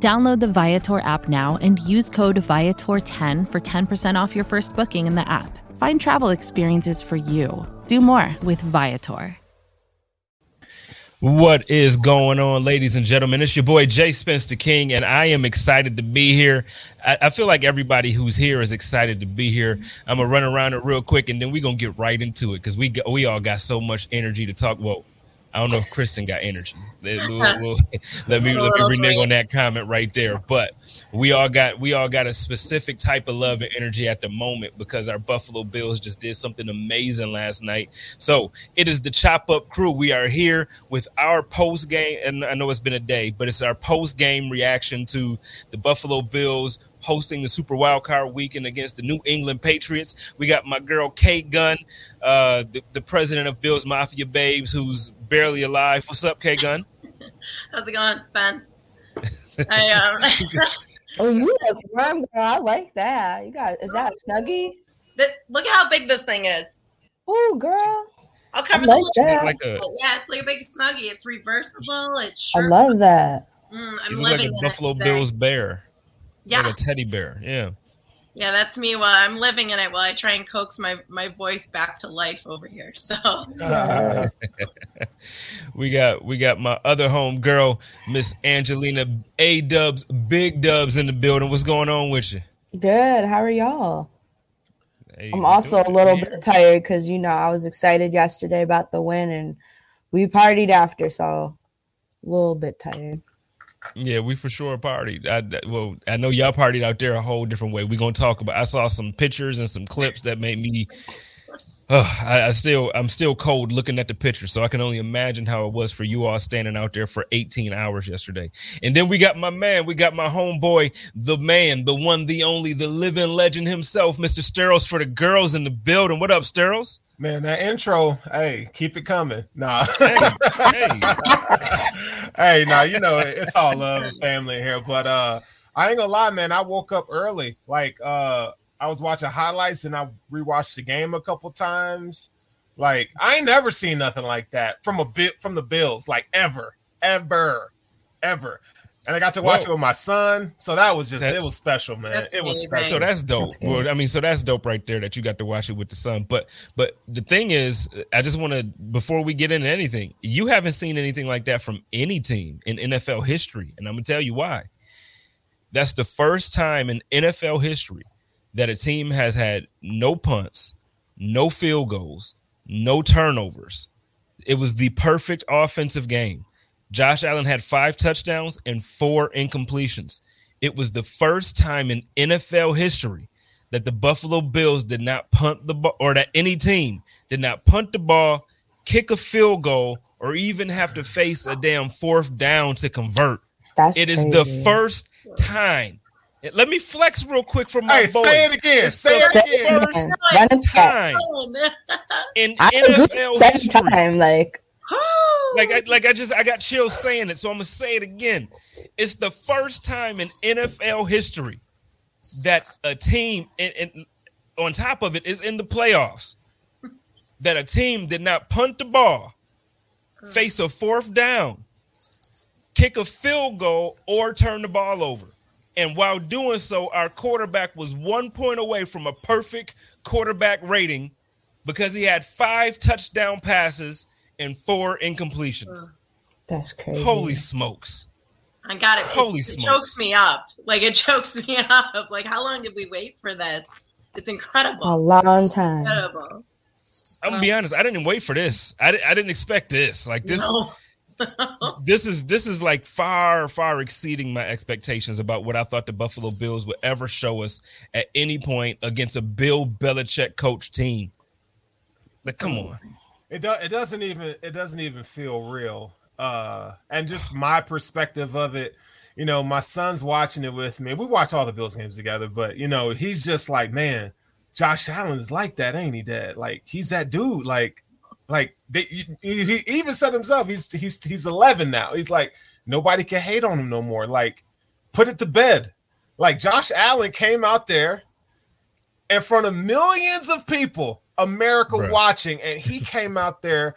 Download the Viator app now and use code Viator10 for 10% off your first booking in the app. Find travel experiences for you. Do more with Viator. What is going on, ladies and gentlemen? It's your boy Jay Spencer King, and I am excited to be here. I, I, feel like everybody who's here is excited to be here. I'm gonna run around it real quick, and then we're gonna get right into it because we we all got so much energy to talk. Well, I don't know if Kristen got energy. Let, we'll, we'll, let me let me renege on that comment right there. But we all got we all got a specific type of love and energy at the moment because our Buffalo Bills just did something amazing last night. So it is the chop up crew. We are here with our post game, and I know it's been a day, but it's our post game reaction to the Buffalo Bills hosting the Super Wild Card Weekend against the New England Patriots. We got my girl Kate Gunn, uh, the, the president of Bills Mafia Babes, who's barely alive. What's up, Kate Gunn? How's it going, Spence? I, um, oh, you look warm, girl. I like that. You got is that a snuggie? But look at how big this thing is. Oh, girl. I'll cover like the that. Like a, Yeah, it's like a big snuggie. It's reversible. It's I love that. Mm, you I'm look like a Buffalo it today. Bills bear, Yeah, like a teddy bear. Yeah. yeah, that's me. While I'm living in it, while I try and coax my my voice back to life over here. So Yeah. We got we got my other home girl, Miss Angelina A Dubs, Big Dubs in the building. What's going on with you? Good. How are y'all? Hey, I'm also a little good. bit tired because you know I was excited yesterday about the win and we partied after, so a little bit tired. Yeah, we for sure partied. I, well, I know y'all partied out there a whole different way. We're gonna talk about. I saw some pictures and some clips that made me. Oh, I, I still, I'm still cold looking at the pictures, so I can only imagine how it was for you all standing out there for 18 hours yesterday. And then we got my man, we got my homeboy, the man, the one, the only, the living legend himself, Mr. Steros for the girls in the building. What up, Steros? Man, that intro, hey, keep it coming. Nah. Hey, hey. hey, nah, you know, it's all love and family here. But uh I ain't gonna lie, man. I woke up early. Like uh I was watching highlights and I rewatched the game a couple times. Like, I ain't never seen nothing like that from a bit from the Bills, like ever, ever, ever. And I got to watch Whoa. it with my son. So that was just That's- it was special, man. That's It was special. So that's dope. That's well, I mean, so that's dope right there that you got to watch it with the son. But but the thing is, I just want to before we get into anything, you haven't seen anything like that from any team in NFL history, and I'm gonna tell you why. That's the first time in NFL history that a team has had no punts, no field goals, no turnovers. It was the perfect offensive game. Josh Allen had five touchdowns and four incompletions. It was the first time in NFL history that the Buffalo Bills did not punt the ball, or that any team did not punt the ball, kick a field goal, or even have to face a damn fourth down to convert. That's It is the first time. Let me flex real quick for my Hey, boys. say it again. It's Say the it Say again. first again. Run time in I NFL history. time. Like Like I, like I just I got chills saying it, so I'm gonna say it again. It's the first time in NFL history that a team, and, and on top of it, is in the playoffs. That a team did not punt the ball, mm. face a fourth down, kick a field goal, or turn the ball over. And while doing so, our quarterback was one point away from a perfect quarterback rating because he had five touchdown passes and four incompletions. that's crazy. Holy smokes. I got it. Holy it, smokes. it chokes me up. Like it chokes me up. Like how long did we wait for this? It's incredible. a long time. Incredible. I'm gonna be honest, I didn't wait for this. I, I didn't expect this. Like this No. this is this is like far, far exceeding my expectations about what I thought the Buffalo Bills would ever show us at any point against a Bill Belichick coach team. Like, come on. It do, it doesn't even it doesn't even feel real. Uh and just my perspective of it, you know, my son's watching it with me. We watch all the Bills games together, but you know, he's just like, man, Josh Allen is like that, ain't he, Dad? Like he's that dude. Like, like they, he, he even said himself, he's he's he's 11 now. He's like, nobody can hate on him no more. Like, put it to bed. Like Josh Allen came out there in front of millions of people, America right. watching, and he came out there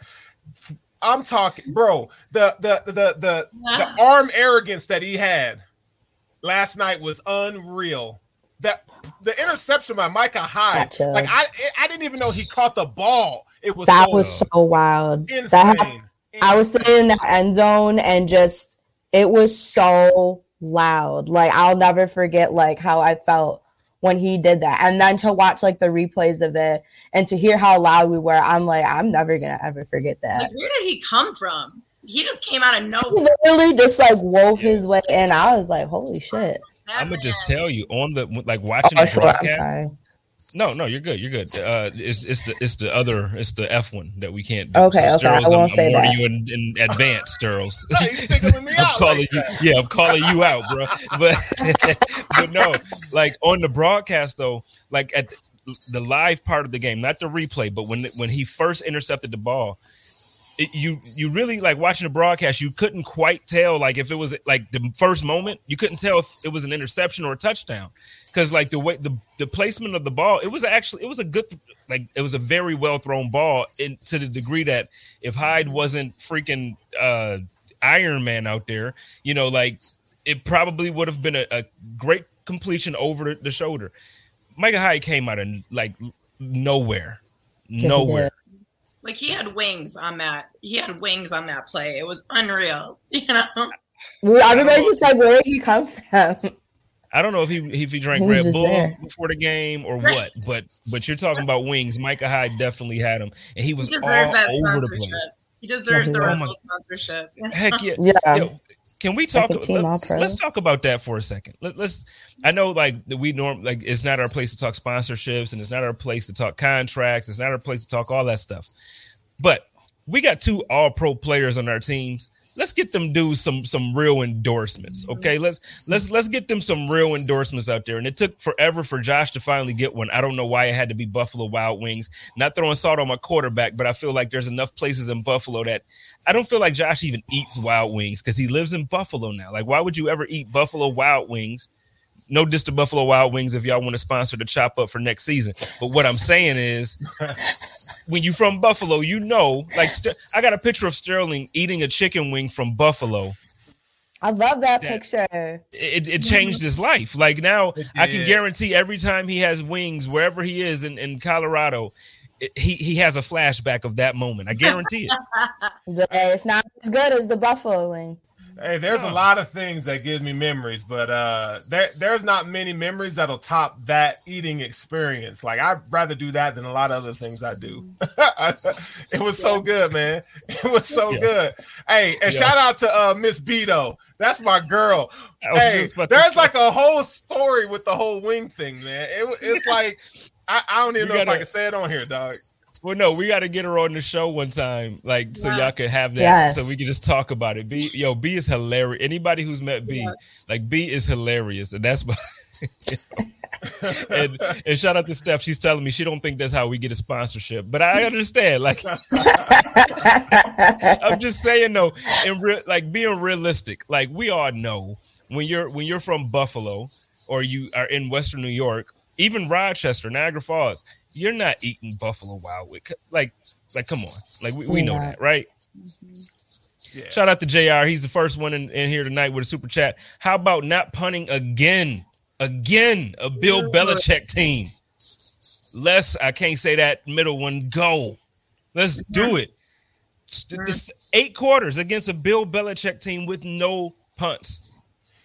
I'm talking, bro. The the the the the arm arrogance that he had last night was unreal. That the interception by Micah Hyde, gotcha. like I I didn't even know he caught the ball. It was that so was so wild. Insane. That, insane. I was sitting in the end zone and just it was so loud. Like I'll never forget like how I felt when he did that. And then to watch like the replays of it and to hear how loud we were, I'm like, I'm never gonna ever forget that. Like, where did he come from? He just came out of nowhere. He literally just like wove his way in. I was like, holy shit. I'm gonna just tell you on the like oh, watching oh, the broadcast. No, no, you're good. You're good. Uh, it's it's the it's the other it's the F one that we can't do. Okay, so okay. I won't I'm, say I'm that. you in, in advance, Sterls. I'm calling like you. Yeah, I'm calling you out, bro. But but no, like on the broadcast though, like at the, the live part of the game, not the replay, but when when he first intercepted the ball, it, you you really like watching the broadcast. You couldn't quite tell like if it was like the first moment. You couldn't tell if it was an interception or a touchdown because like the way the, the placement of the ball, it was actually it was a good like it was a very well thrown ball in, to the degree that if Hyde wasn't freaking uh Iron Man out there, you know, like it probably would have been a, a great completion over the shoulder. Micah Hyde came out of like nowhere, nowhere. Like he had wings on that. He had wings on that play. It was unreal. You know. Well, everybody's just like, where did he come from? I don't know if he if he drank Red Bull there. before the game or what, but but you're talking about wings. Micah Hyde definitely had him, and he was he all over the place. He deserves the Red Bull sponsorship. Heck yeah, yeah. Yo, can we talk? Let, us talk about that for a second. Let, us I know, like we norm, like it's not our place to talk sponsorships, and it's not our place to talk contracts. It's not our place to talk all that stuff. But we got two All Pro players on our teams let's get them do some some real endorsements. Mm-hmm. Okay, let's let's let's get them some real endorsements out there. And it took forever for Josh to finally get one. I don't know why it had to be Buffalo Wild Wings. Not throwing salt on my quarterback, but I feel like there's enough places in Buffalo that I don't feel like Josh even eats Wild Wings because he lives in Buffalo now. Like, why would you ever eat Buffalo Wild Wings? No diss to Buffalo Wild Wings if y'all want to sponsor the chop up for next season. But what I'm saying is when you from Buffalo, you know, like St- I got a picture of Sterling eating a chicken wing from Buffalo. I love that, that picture. It, it changed his life. Like now, I can guarantee every time he has wings, wherever he is in, in Colorado, it, he he has a flashback of that moment. I guarantee it. it's not as good as the buffalo wing. Hey, there's a lot of things that give me memories, but uh there there's not many memories that'll top that eating experience. Like I'd rather do that than a lot of other things I do. it was so good, man. It was so yeah. good. Hey, and yeah. shout out to uh Miss Beto. That's my girl. Hey, there's like a whole story with the whole wing thing, man. It, it's like I, I don't even know gotta, if I can say it on here, dog. Well, no, we got to get her on the show one time, like so y'all could have that, yes. so we can just talk about it. B, yo, B is hilarious. Anybody who's met B, like B is hilarious, and that's why. and, and shout out to Steph. She's telling me she don't think that's how we get a sponsorship, but I understand. Like, I'm just saying though, in real, like being realistic. Like we all know when you're when you're from Buffalo or you are in Western New York, even Rochester, Niagara Falls you're not eating Buffalo Wild Wing. Like, like, come on. Like, we, we know that, right? Mm-hmm. Yeah. Shout out to JR. He's the first one in, in, here tonight with a super chat. How about not punting again? Again, a Bill Belichick team. Let's, I can't say that middle one, go. Let's do it. This eight quarters against a Bill Belichick team with no punts.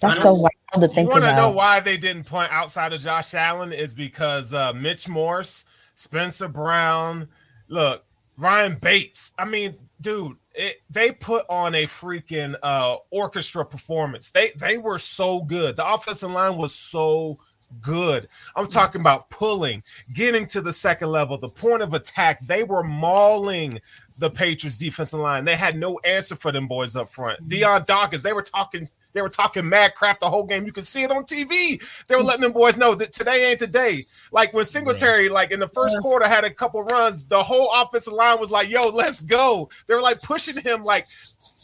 That's so wild to think you want to know why they didn't punt outside of Josh Allen is because uh, Mitch Morse Spencer Brown, look, Ryan Bates. I mean, dude, it, they put on a freaking uh, orchestra performance. They they were so good. The offensive line was so good. I'm talking about pulling, getting to the second level, the point of attack. They were mauling the Patriots defensive line. They had no answer for them boys up front. Dion Dawkins, they were talking They were talking mad crap the whole game. You could see it on TV. They were letting them boys know that today ain't the day. Like when Singletary, like in the first quarter, had a couple runs, the whole offensive line was like, "Yo, let's go." They were like pushing him. Like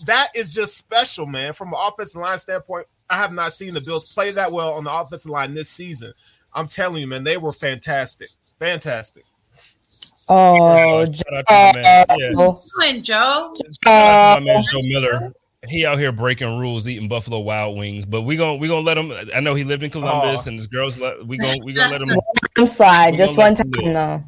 that is just special, man. From an offensive line standpoint, I have not seen the Bills play that well on the offensive line this season. I'm telling you, man, they were fantastic, fantastic. Oh, shout out to my man. Yeah. Doing, Joe. Shout out to my man Joe Miller. He out here breaking rules, eating Buffalo Wild Wings, but we gonna we gonna let him. I know he lived in Columbus, oh. and his girls. We gonna we gonna let him. I'm sorry, just one time though.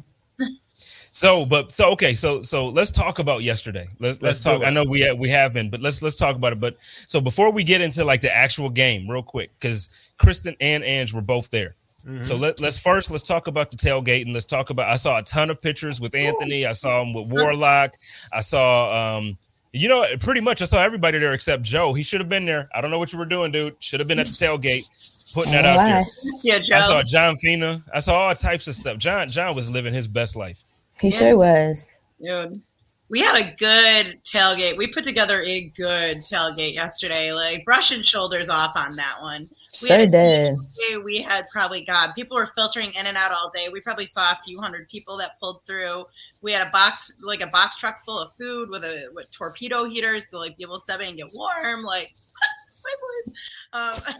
So, but so okay, so so let's talk about yesterday. Let's let's, let's talk. I know we have, we have been, but let's let's talk about it. But so before we get into like the actual game, real quick, because Kristen and Ange were both there. Mm-hmm. So let, let's first let's talk about the tailgate and let's talk about. I saw a ton of pictures with Anthony. I saw him with Warlock. I saw um, you know, pretty much I saw everybody there except Joe. He should have been there. I don't know what you were doing, dude. Should have been at the tailgate, putting that out there. Yeah, Joe. I saw John Fina. I saw all types of stuff. John John was living his best life. He yeah. sure was. Dude, we had a good tailgate. We put together a good tailgate yesterday. Like brushing shoulders off on that one. We sure did. We had probably God. People were filtering in and out all day. We probably saw a few hundred people that pulled through. We had a box, like a box truck full of food with a with torpedo heaters to like be able to step in and get warm. Like my boys. Um,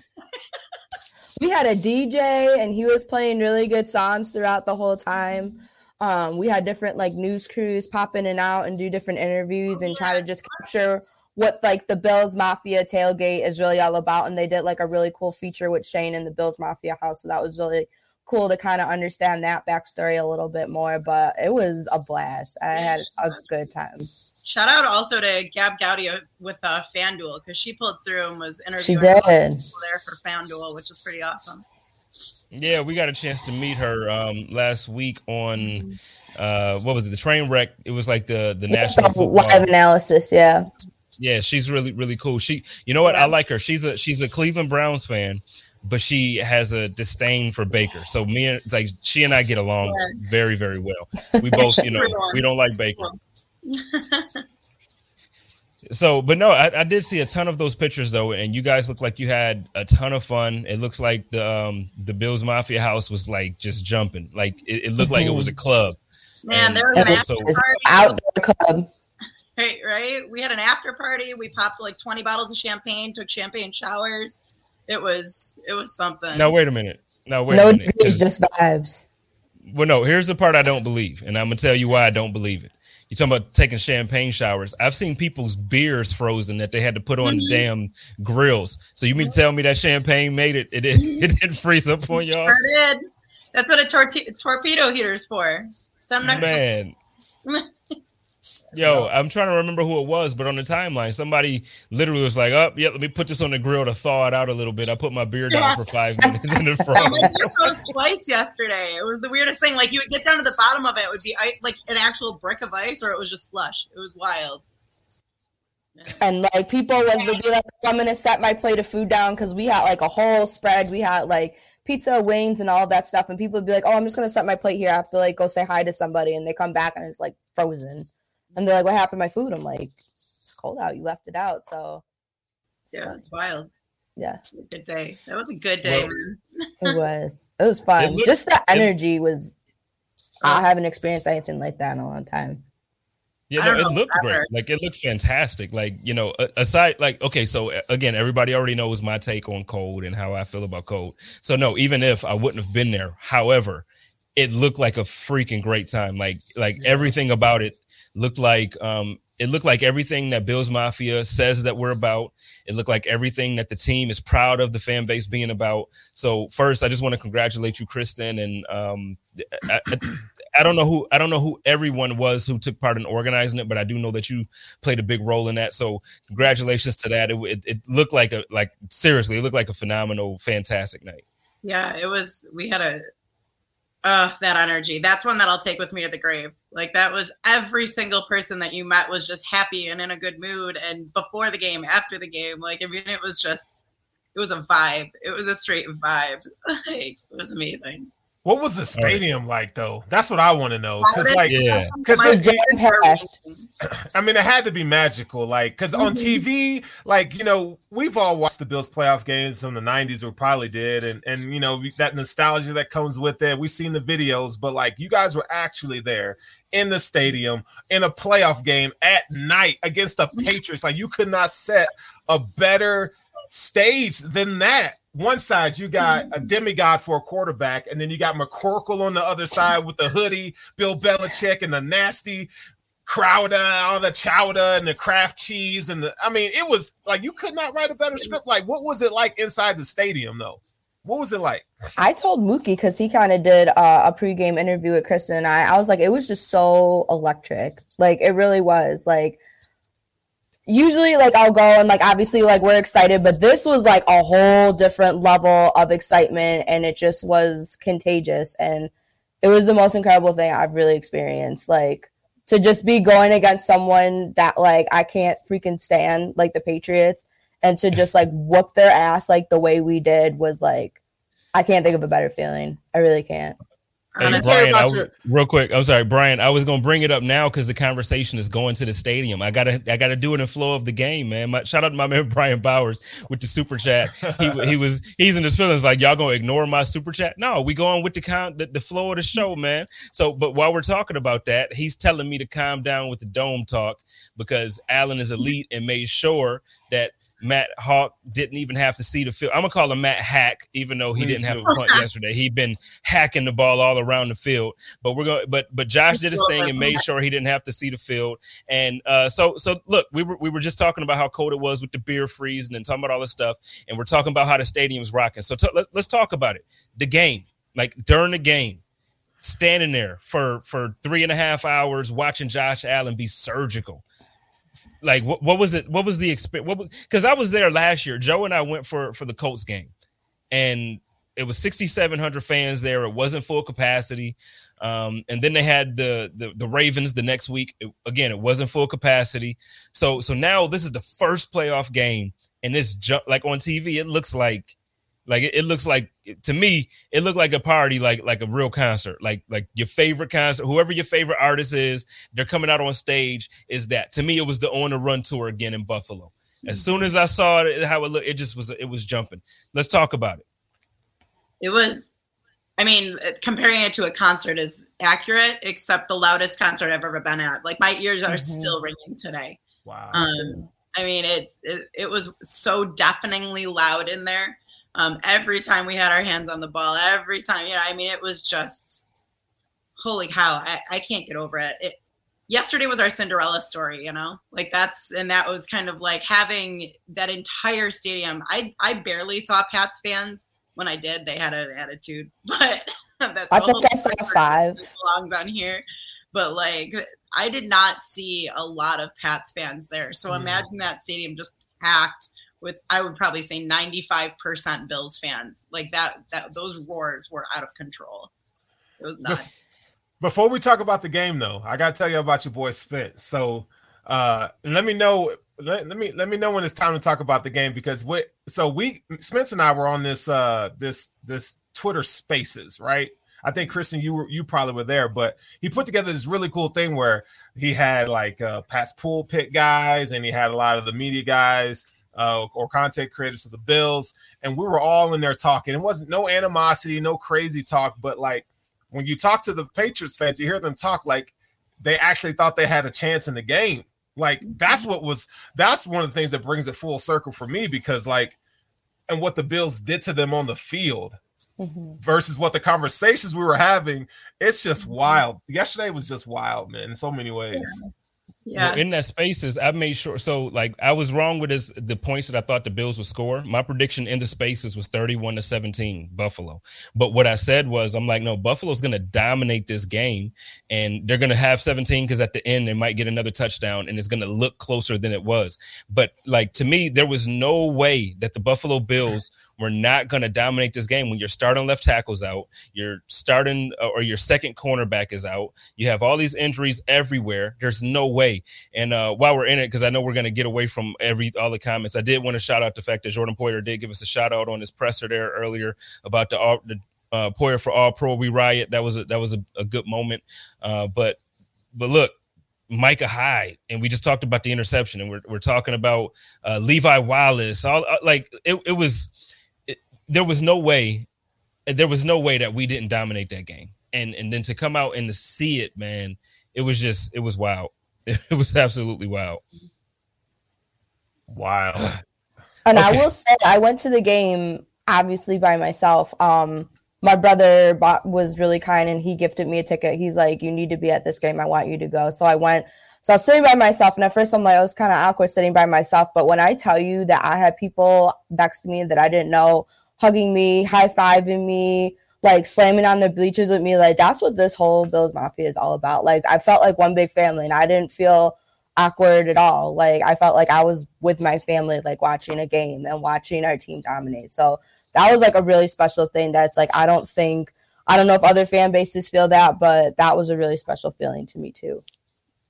we had a DJ and he was playing really good songs throughout the whole time. Um, we had different like news crews pop in and out and do different interviews and try to just capture what like the Bills Mafia tailgate is really all about. And they did like a really cool feature with Shane in the Bills Mafia house. So that was really cool to kind of understand that backstory a little bit more. But it was a blast. I had a good time. Shout out also to Gab Gowdy with uh, FanDuel because she pulled through and was interviewing she did. there for FanDuel, which was pretty awesome. Yeah, we got a chance to meet her um, last week on uh, what was it? The train wreck. It was like the the national football. live analysis. Yeah. Yeah, she's really really cool. She, you know what? Yeah. I like her. She's a she's a Cleveland Browns fan, but she has a disdain for Baker. So me and like she and I get along yeah. very very well. We both, you know, we don't like Baker. So, but no, I, I, did see a ton of those pictures though, and you guys look like you had a ton of fun. It looks like the um, the Bills Mafia house was like just jumping, like it, it looked like it was a club. Man, and there was an so, outdoor club. Right, right. We had an after party. We popped like twenty bottles of champagne, took champagne showers. It was it was something. Now wait a minute. Now wait no a minute. No, just vibes. Well, no. Here's the part I don't believe, and I'm gonna tell you why I don't believe it. You talking about taking champagne showers? I've seen people's beers frozen that they had to put on mm-hmm. damn grills. So you mean tell me that champagne made it? It did. It didn't freeze up on y'all. Sure did. That's what a tor- torpedo heater is for. Some next man. Yo, I'm trying to remember who it was, but on the timeline, somebody literally was like, "Up, oh, yeah, let me put this on the grill to thaw it out a little bit." I put my beer down yeah. for five minutes in the front. I froze twice yesterday. It was the weirdest thing. Like you would get down to the bottom of it, it would be like an actual brick of ice, or it was just slush. It was wild. And like people would be like, "I'm gonna set my plate of food down" because we had like a whole spread. We had like pizza, wings, and all that stuff. And people would be like, "Oh, I'm just gonna set my plate here. I have to like go say hi to somebody," and they come back and it's like frozen. And they're like, "What happened to my food?" I'm like, "It's cold out. You left it out." So yeah, it's wild. Yeah, good day. That was a good day. Well, it was. It was fun. It looked, Just the energy it, was. I ah. haven't experienced anything like that in a long time. Yeah, no, it looked great. Like it looked fantastic. Like you know, aside like okay, so again, everybody already knows my take on cold and how I feel about cold. So no, even if I wouldn't have been there, however, it looked like a freaking great time. Like like everything about it looked like um it looked like everything that Bills Mafia says that we're about. It looked like everything that the team is proud of the fan base being about. So first, I just want to congratulate you, Kristen, and um, I, I, I, don't know who I don't know who everyone was who took part in organizing it, but I do know that you played a big role in that. So congratulations to that. It, it, it looked like a like seriously, it looked like a phenomenal, fantastic night. Yeah, it was. We had a uh, that energy. That's one that I'll take with me to the grave. Like that was every single person that you met was just happy and in a good mood. And before the game, after the game, like I mean, it was just, it was a vibe. It was a straight vibe. like, it was amazing. What was the stadium right. like though? That's what I want to know. Cause like, yeah, because I mean, it had to be magical. Like, because mm-hmm. on TV, like you know, we've all watched the Bills playoff games in the '90s, or probably did, and and you know that nostalgia that comes with it. We've seen the videos, but like you guys were actually there in the stadium in a playoff game at night against the Patriots. Like, you could not set a better stage than that one side you got a demigod for a quarterback, and then you got McCorkle on the other side with the hoodie, Bill Belichick, and the nasty Crowder, all the chowder and the craft cheese, and the I mean, it was like you could not write a better script. Like, what was it like inside the stadium though? What was it like? I told Mookie because he kind of did uh, a pregame interview with Kristen and I. I was like, it was just so electric. Like, it really was. Like, usually like I'll go and like obviously like we're excited, but this was like a whole different level of excitement and it just was contagious and it was the most incredible thing I've really experienced. Like to just be going against someone that like I can't freaking stand, like the Patriots, and to just like whoop their ass like the way we did was like I can't think of a better feeling. I really can't. Hey, Brian, I, your- real quick. I'm sorry, Brian. I was gonna bring it up now because the conversation is going to the stadium. I gotta, I gotta do it in flow of the game, man. My, shout out to my man Brian Bowers with the super chat. He, he was, he's in his feelings like y'all gonna ignore my super chat. No, we going with the count, the, the flow of the show, man. So, but while we're talking about that, he's telling me to calm down with the dome talk because Allen is elite and made sure that Matt Haack didn't even have to see the field. I'm gonna call him Matt Hack, even though he Please didn't have to punt yesterday. He'd been hacking the ball all around the field. But we're going. But but Josh did his thing and made sure he didn't have to see the field. And uh, so so look, we were we were just talking about how cold it was with the beer freezing and talking about all this stuff, and we're talking about how the stadium's rocking. So t- let's let's talk about it. The game, like during the game, standing there for for three and a half hours watching Josh Allen be surgical like what, what was it what was the experience because i was there last year. Joe and i went for for the colts game. And it was 6700 fans there. It wasn't full capacity. Um, and then they had the, the the ravens the next week. It, again it wasn't full capacity. So so now this is the first playoff game. And this like on tv it looks like like it, it, looks like to me, it looked like a party, like like a real concert, like like your favorite concert, whoever your favorite artist is, they're coming out on stage. Is that to me? It was the on the run tour again in Buffalo. As soon as I saw it, how it looked, it just was it was jumping. Let's talk about it. It was, I mean, comparing it to a concert is accurate, except the loudest concert I've ever been at. Like my ears are mm-hmm. still ringing today. Wow. Um, I mean, it, it it was so deafeningly loud in there um, every time we had our hands on the ball, every time, you know, I mean, it was just holy cow. I, I can't get over it. it. Yesterday was our Cinderella story, you know, like that's, and that was kind of like having that entire stadium. I, I barely saw Pats fans. When I did, they had an attitude, but that's I think I saw five belongs on here. But like, I did not see a lot of Pats fans there. So mm. imagine that stadium just packed with I would probably say 95% Bills fans. Like that that those roars were out of control. It was nuts. Before we talk about the game though, I got to tell you about your boy Spence. So uh let me know let, let, me let me know when it's time to talk about the game because we so we Spence and I were on this uh this this Twitter Spaces, right? I think Kristen, you were you probably were there, but he put together this really cool thing where he had like uh Pat's pit guys and he had a lot of the media guys uh, or content creators for the Bills, and we were all in there talking. It wasn't no animosity, no crazy talk, but like when you talk to the Patriots fans, you hear them talk like they actually thought they had a chance in the game. Like that's what was that's one of the things that brings it full circle for me because like and what the Bills did to them on the field mm-hmm. versus what the conversations we were having, it's just mm-hmm. wild. Yesterday was just wild, man, in so many ways. Yeah yeah. In that spaces, I made sure. So, like, I was wrong with this, the points that I thought the Bills would score. My prediction in the spaces was 31 to 17, Buffalo. But what I said was, I'm like, no, Buffalo's going to dominate this game and they're going to have 17 because at the end, they might get another touchdown and it's going to look closer than it was. But, like, to me, there was no way that the Buffalo Bills we're not going to dominate this game when your starting left tackle's out, your starting uh, or your second cornerback is out. You have all these injuries everywhere. There's no way. And uh, while we're in it, because I know we're going to get away from every all the comments, I did want to shout out the fact that Jordan Poyer did give us a shout out on his presser there earlier about the, the uh, Poyer for All Pro, we riot. That was a, that was a, a good moment. Uh, but but look, Micah Hyde, and we just talked about the interception, and we're we're talking about uh, Levi Wallace. All uh, like it, it was. It, there was no way, there was no way that we didn't dominate that game, and and then to come out and to see it, man, it was just it was wild. It was absolutely wild. Wow. And okay. I will say, I went to the game obviously by myself. Um, my brother bought, was really kind and he gifted me a ticket. He's like, "You need to be at this game. I want you to go." So I went. So I was sitting by myself, and at first I'm like, I was kind of awkward sitting by myself. But when I tell you that I had people next to me that I didn't know hugging me, high fiving me, like slamming on the bleachers with me, like that's what this whole Bills Mafia is all about. Like I felt like one big family, and I didn't feel awkward at all. Like I felt like I was with my family, like watching a game and watching our team dominate. So that was like a really special thing. That's like I don't think I don't know if other fan bases feel that, but that was a really special feeling to me too.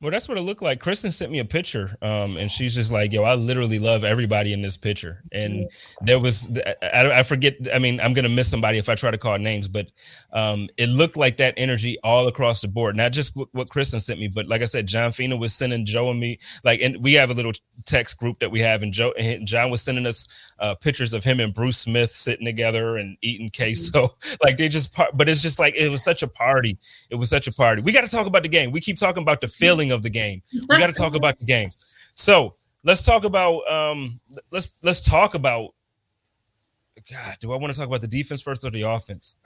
Well, that's what it looked like. Kristen sent me a picture, um, and she's just like, "Yo, I literally love everybody in this picture." And there was, I, I, forget. I mean, I'm gonna miss somebody if I try to call names, but um, it looked like that energy all across the board. Not just what, what Kristen sent me, but like I said, John Fina was sending Joe and me like, and we have a little text group that we have, and Joe and John was sending us uh, pictures of him and Bruce Smith sitting together and eating queso. like they just, part, but it's just like it was such a party. It was such a party. We got to talk about the game. We keep talking about the feeling of the game. We got to talk about the game. So let's talk about um let's let's talk about God, do I want to talk about the defense first or the offense?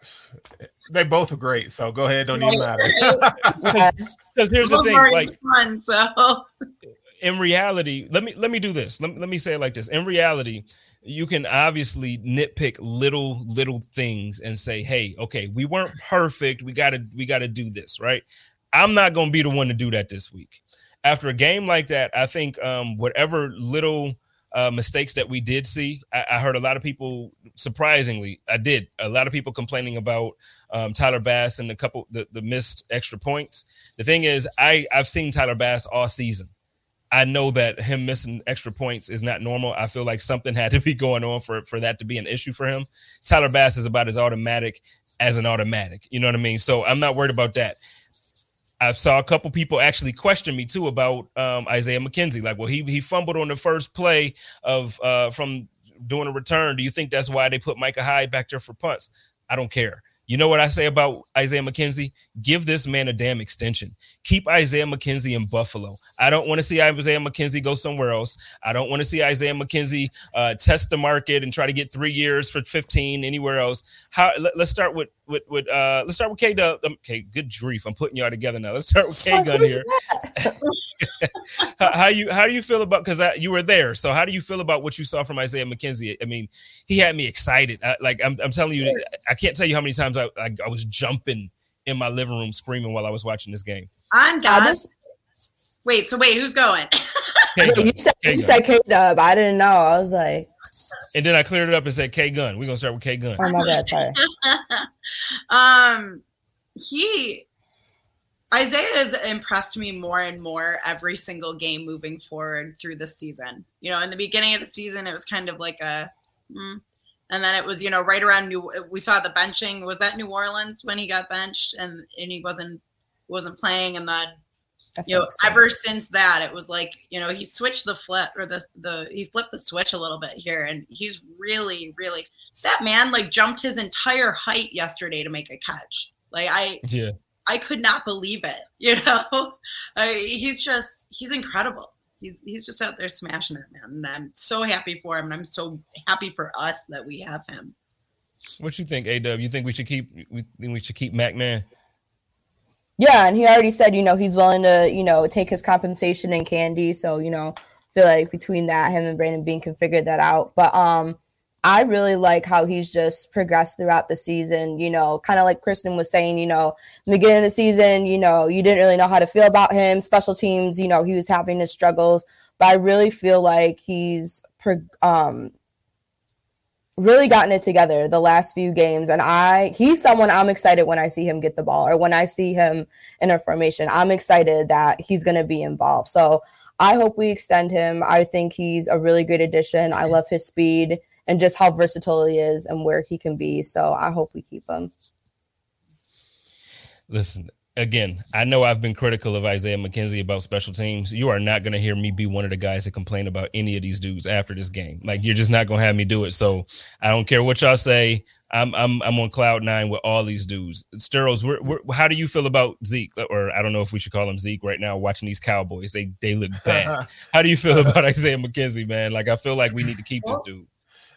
They both are great, so go ahead. Don't even matter. Because here's the thing, like fun, so in reality, let me let me do this. Let me, let me say it like this. In reality, you can obviously nitpick little little things and say, "Hey, okay, we weren't perfect. We got to we got to do this, right?" I'm not going to be the one to do that this week. After a game like that, I think um, whatever little uh, mistakes that we did see, I, I, heard a lot of people, surprisingly, I did a lot of people complaining about um, Tyler Bass and the couple the, the missed extra points. The thing is, I I've seen Tyler Bass all season. I know that him missing extra points is not normal. I feel like something had to be going on for for that to be an issue for him. Tyler Bass is about as automatic as an automatic. You know what I mean? So I'm not worried about that. I saw a couple people actually question me too about um, Isaiah McKenzie. Like, well, he he fumbled on the first play of uh, from doing a return. Do you think that's why they put Micah Hyde back there for punts? I don't care. You know what I say about Isaiah McKenzie? Give this man a damn extension. Keep Isaiah McKenzie in Buffalo. I don't want to see Isaiah McKenzie go somewhere else. I don't want to see Isaiah McKenzie uh, test the market and try to get three years for 15 anywhere else. How? Let, us start with with with uh, let's start with K Dub. Um, okay, good grief, I'm putting y'all together now. Let's start with K Gun here. how, how, you how do you feel about because you were there? So how do you feel about what you saw from Isaiah McKenzie? I mean, he had me excited. I, like I'm, I'm telling you, I can't tell you how many times I, I, I was jumping in my living room screaming while I was watching this game. I'm God. Wait, so wait, who's going? you said, you said K Dub. I didn't know. I was like, and then I cleared it up and said K Gun. We're gonna start with K Gun. Oh my bad, sorry. um, he Isaiah has impressed me more and more every single game moving forward through the season. You know, in the beginning of the season, it was kind of like a, mm, and then it was you know right around New. We saw the benching. Was that New Orleans when he got benched and and he wasn't wasn't playing, and then you know, so. ever since that, it was like you know he switched the flip or the the he flipped the switch a little bit here, and he's really really that man like jumped his entire height yesterday to make a catch. Like I yeah. I could not believe it. You know, I, he's just he's incredible. He's he's just out there smashing it, man. And I'm so happy for him, and I'm so happy for us that we have him. What you think, AW? You think we should keep we think we should keep Mac Man? Yeah, and he already said, you know, he's willing to, you know, take his compensation in candy. So, you know, feel like between that, him and Brandon Beane can figure that out. But um, I really like how he's just progressed throughout the season. You know, kind of like Kristen was saying, you know, in the beginning of the season, you know, you didn't really know how to feel about him. Special teams, you know, he was having his struggles, but I really feel like he's um really gotten it together the last few games and i he's someone i'm excited when i see him get the ball or when i see him in a formation i'm excited that he's going to be involved so i hope we extend him i think he's a really great addition i love his speed and just how versatile he is and where he can be. So I hope we keep him. Listen, again, I know I've been critical of Isaiah McKenzie about special teams. You are not going to hear me be one of the guys that complain about any of these dudes after this game. Like you're just not going to have me do it. So I don't care what y'all say. I'm I'm I'm on cloud nine with all these dudes. Steros, we're, we're, how do you feel about Zeke? Or I don't know if we should call him Zeke right now. Watching these Cowboys, they they look bad. how do you feel about Isaiah McKenzie, man? Like I feel like we need to keep this dude.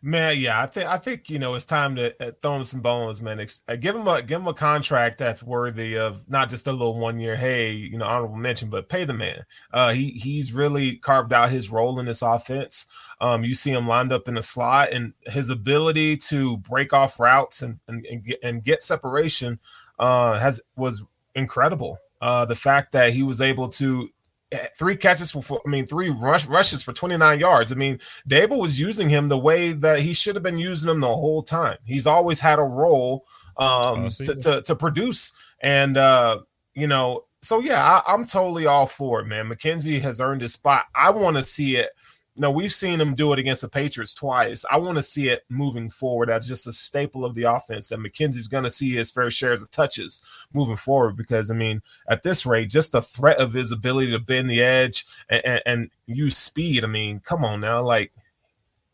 Man, yeah, I think I think you know it's time to uh, throw him some bones, man. Uh, give him a give him a contract that's worthy of not just a little one year, hey, you know, honorable mention, but pay the man. Uh, he he's really carved out his role in this offense. Um, you see him lined up in the slot, and his ability to break off routes and and, and get and get separation uh, has was incredible. Uh, the fact that he was able to three catches for, I mean, three rush, rushes for 29 yards. I mean, Daboll was using him the way that he should have been using him the whole time. He's always had a role um, to, to, to, produce. And, uh, you know, so yeah, I, I'm totally all for it, man. McKenzie has earned his spot. I want to see it no, we've seen him do it against the Patriots twice. I want to see it moving forward as just a staple of the offense that McKenzie's going to see his fair shares of touches moving forward. Because I mean, at this rate, just the threat of his ability to bend the edge and, and, and use speed. I mean, come on now, like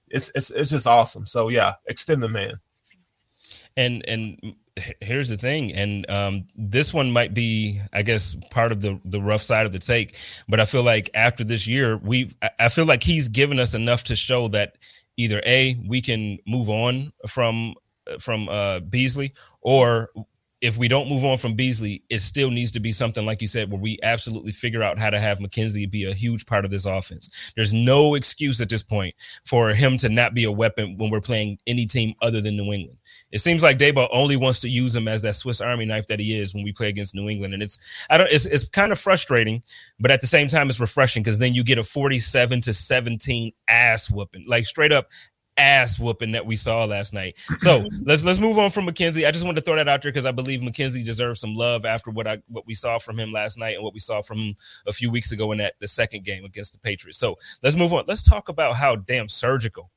it's it's it's just awesome. So yeah, extend the man. And and here's the thing and um, this one might be i guess part of the the rough side of the take but i feel like after this year we i feel like he's given us enough to show that either a we can move on from from uh beasley or if we don't move on from Beasley, it still needs to be something like you said, where we absolutely figure out how to have McKenzie be a huge part of this offense. There's no excuse at this point for him to not be a weapon when we're playing any team other than New England. It seems like Daboll only wants to use him as that Swiss Army knife that he is when we play against New England, and it's I don't it's it's kind of frustrating, but at the same time it's refreshing because then you get a 47 to 17 ass whooping, like straight up ass whooping that we saw last night. So let's let's move on from McKenzie. I just wanted to throw that out there because I believe McKenzie deserves some love after what I what we saw from him last night and what we saw from him a few weeks ago in that the second game against the Patriots. So let's move on. Let's talk about how damn surgical,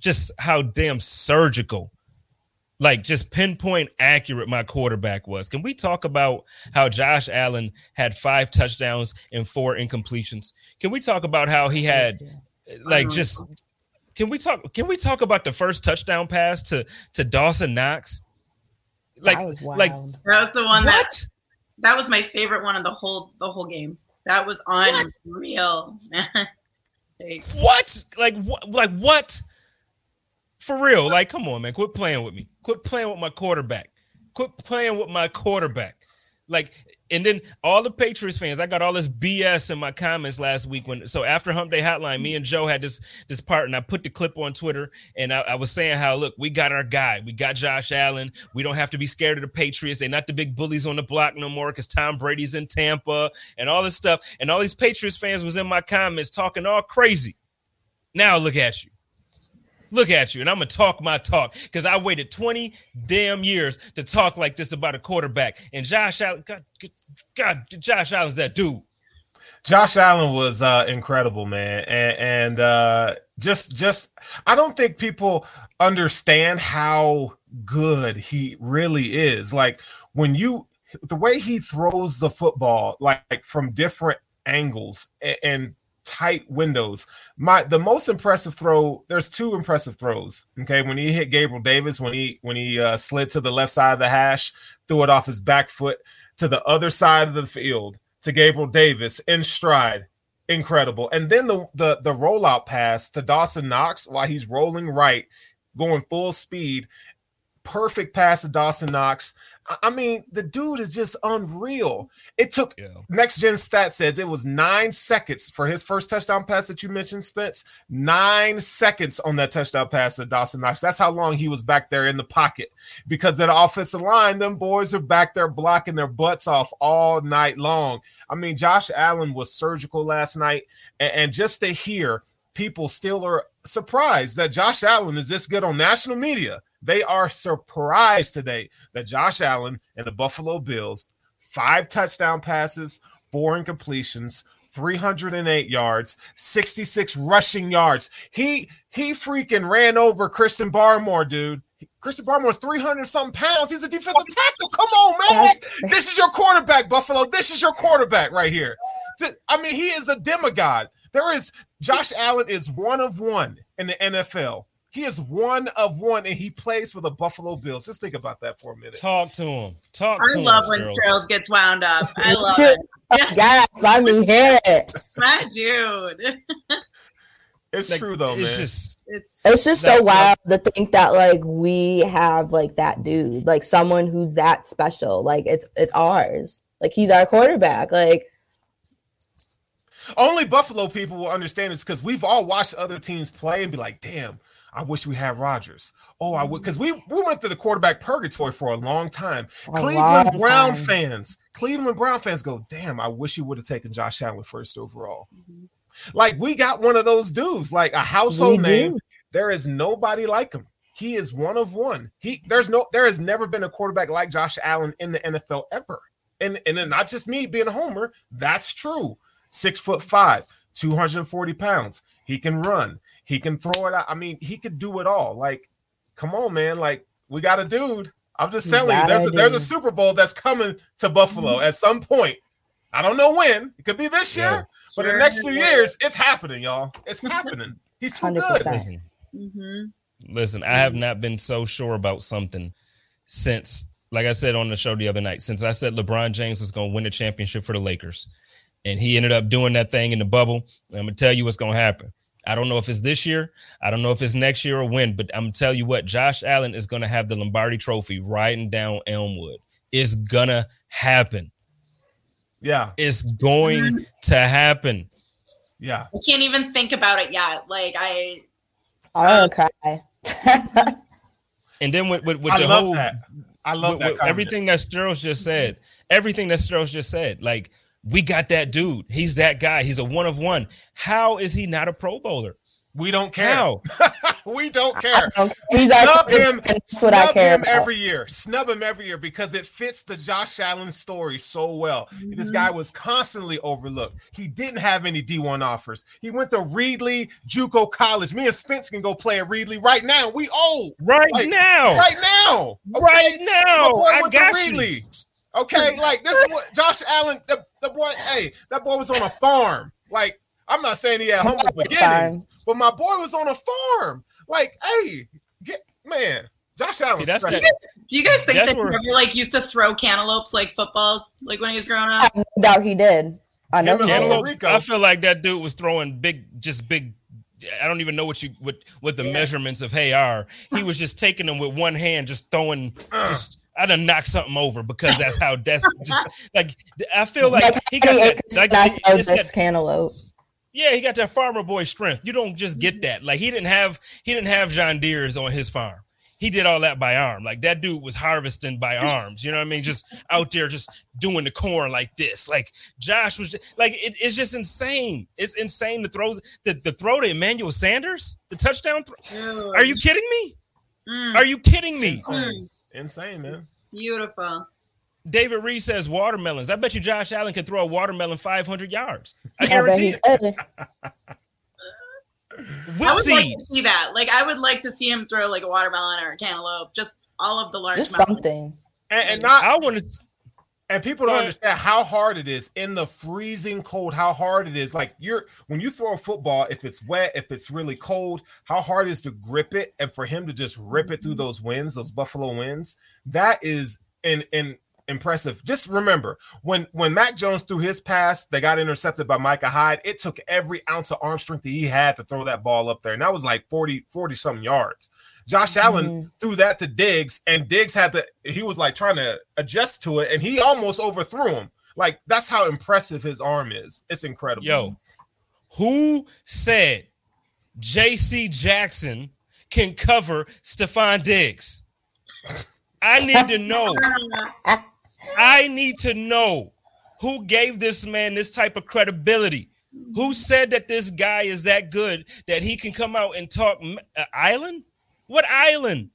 just how damn surgical like just pinpoint accurate my quarterback was. Can we talk about how Josh Allen had five touchdowns and four incompletions? Can we talk about how he had like just can we talk can we talk about the first touchdown pass to to Dawson Knox? Like like that was the one what? that that was my favorite one of the whole the whole game. That was unreal. what? Like what like what? For real, like, come on, man. Quit playing with me. Quit playing with my quarterback. Quit playing with my quarterback. Like, and then all the Patriots fans, I got all this BS in my comments last week when so after Hump Day Hotline, me and Joe had this this part, and I put the clip on Twitter, and I, I, was saying how look, we got our guy, we got Josh Allen, we don't have to be scared of the Patriots, they're not the big bullies on the block no more because Tom Brady's in Tampa and all this stuff, and all these Patriots fans was in my comments talking all crazy. Now look at you. Look at you, and I'm gonna talk my talk because I waited 20 damn years to talk like this about a quarterback. And Josh Allen, God, God Josh Allen's that dude. Josh Allen was uh, incredible, man, and, and uh, just just I don't think people understand how good he really is. Like when you the way he throws the football, like from different angles and, and tight windows. My the most impressive throw. There's two impressive throws. Okay, when he hit Gabriel Davis, when he when he uh, slid to the left side of the hash, threw it off his back foot to the other side of the field to Gabriel Davis in stride. Incredible. And then the the the rollout pass to Dawson Knox while he's rolling right, going full speed. Perfect pass to Dawson Knox. I mean, the dude is just unreal. It took yeah. next gen stat says it was nine seconds for his first touchdown pass that you mentioned, Spence. Nine seconds on that touchdown pass to Dawson Knox. That's how long he was back there in the pocket because that offensive line, them boys are back there blocking their butts off all night long. I mean, Josh Allen was surgical last night, and, and just to hear people still are surprised that Josh Allen is this good on national media they are surprised today that Josh Allen and the Buffalo Bills, five touchdown passes, four incompletions, 308 yards, 66 rushing yards. He he freaking ran over Christian Barmore, dude. Christian Barmore's 300 something pounds. He's a defensive tackle. Come on, man. This is your quarterback, Buffalo. This is your quarterback right here. I mean, he is a demigod. There is Josh Allen is one of one in the NFL. He is one of one, and he plays for the Buffalo Bills. Just think about that for a minute. Talk to him. Talk. I to love him, when Sterling. Sterls gets wound up. I love it. yes, let me hear it. My dude. It's Like, true though, it's man. just It's It's just That- so wild to think that like we have like that dude, like someone who's that special. Like it's it's ours. Like he's our quarterback. Like Only Buffalo people will understand this because we've all watched other teams play and be like, "Damn, I wish we had Rodgers." Oh, I would because we we went through the quarterback purgatory for a long time. A Cleveland Brown time. fans, Cleveland Brown fans go, "Damn, I wish you would have taken Josh Allen first overall." Mhm. Like we got one of those dudes, like a household We name. do. There is nobody like him. He is one of one. He there's no there has never been a quarterback like Josh Allen in the NFL ever. And and then not just me being a homer, that's true. Six foot five, 240 pounds. He can run, he can throw it out. I mean, he could do it all. Like, come on, man. Like, we got a dude. I'm just We telling you, there's a, a there's a. Super Bowl that's coming to Buffalo at some point. I don't know when. It could be this year, Yeah. but in the next few years, it's happening, y'all. It's happening. He's too good. 100%. listen. Mhm. Listen, I have not been so sure about something since, like I said on the show the other night, since I said LeBron James was going to win the championship for the Lakers, and he ended up doing that thing in the bubble. I'm gonna tell you what's going to happen. I don't know if it's this year. I don't know if it's next year or when, but I'm gonna tell you what. Josh Allen is going to have the Lombardi Trophy riding down Elmwood. It's gonna happen. Yeah, It's going to happen. yeah. I can't even think about it yet. Like I I'm gonna cry. And then with with, with I the love whole that. I love with- that. with everything that Sterls just said, everything that Sterls just said, like we got that dude. He's that guy. He's a one of one. How is he not a Pro Bowler? We don't care. How? we don't care. He's our Snub him. quarterback, and That's what I Snub care him about. every year. Snub him every year because it fits the Josh Allen story so well. This Mhm. guy was constantly overlooked. He didn't have any D1 offers. He went to Reedley JUCO College. Me and Spence can go play at Reedley right now. We old Right Like, now. right now. Okay? Right now. I got you. Reedley. Okay, like this is what Josh Allen, the, the boy, hey, that boy was on a farm. Like, I'm not saying he had humble beginnings, but my boy was on a farm. Like, hey, get man, Josh Allen. See, that's do you guys, do you guys think That's that he where- ever like used to throw cantaloupes like footballs like when he was growing up? No doubt he did. I know Him and he did. Cantaloupe- Cantaloupe, I feel like that dude was throwing big, just big. I don't even know what you what what the Yeah. measurements of hay are. He was just taking them with one hand, just throwing. Uh, Just I done knocked something over because that's how that's just like I feel like Like, he got that, like did I he- sow it's this that- cantaloupe. yeah, he got that farmer boy strength. You don't just get that. Like he didn't have he didn't have John Deere's on his farm. He did all that by arm. Like that dude was harvesting by arms. You know what I mean? Just out there, just doing the corn like this. Like Josh was just, like it, it's just insane. It's insane to throw the, the throw to Emmanuel Sanders, the touchdown. Throw. Are you kidding me? Mm, Are you kidding me? insane, insane, man. beautiful? David Reed says watermelons. I bet you Josh Allen could throw a watermelon 500 yards. I I guarantee he it. could. With I would like to see that. Like I would like to see him throw like a watermelon or a cantaloupe, just all of the large Just melons. something. And, and not I want to. And people don't understand how hard it is in the freezing cold how hard it is. Like you're when you throw a football if it's wet if it's really cold how hard it is to grip it and for him to just rip it through mm-hmm. those winds those buffalo winds that is in in impressive. Just remember when when mac jones threw his pass that got intercepted by micah hyde it took every ounce of arm strength that he had to throw that ball up there. And that was like 40 40 something yards josh allen Mhm. threw that to Diggs, and Diggs had to. He was like trying to adjust to it, and he almost overthrew him. Like that's how impressive his arm is. It's incredible. Yo, who said J.C. Jackson can cover Stefon Diggs? I need to know. I need to know who gave this man this type of credibility. Who said that this guy is that good that he can come out and talk uh, island? What island?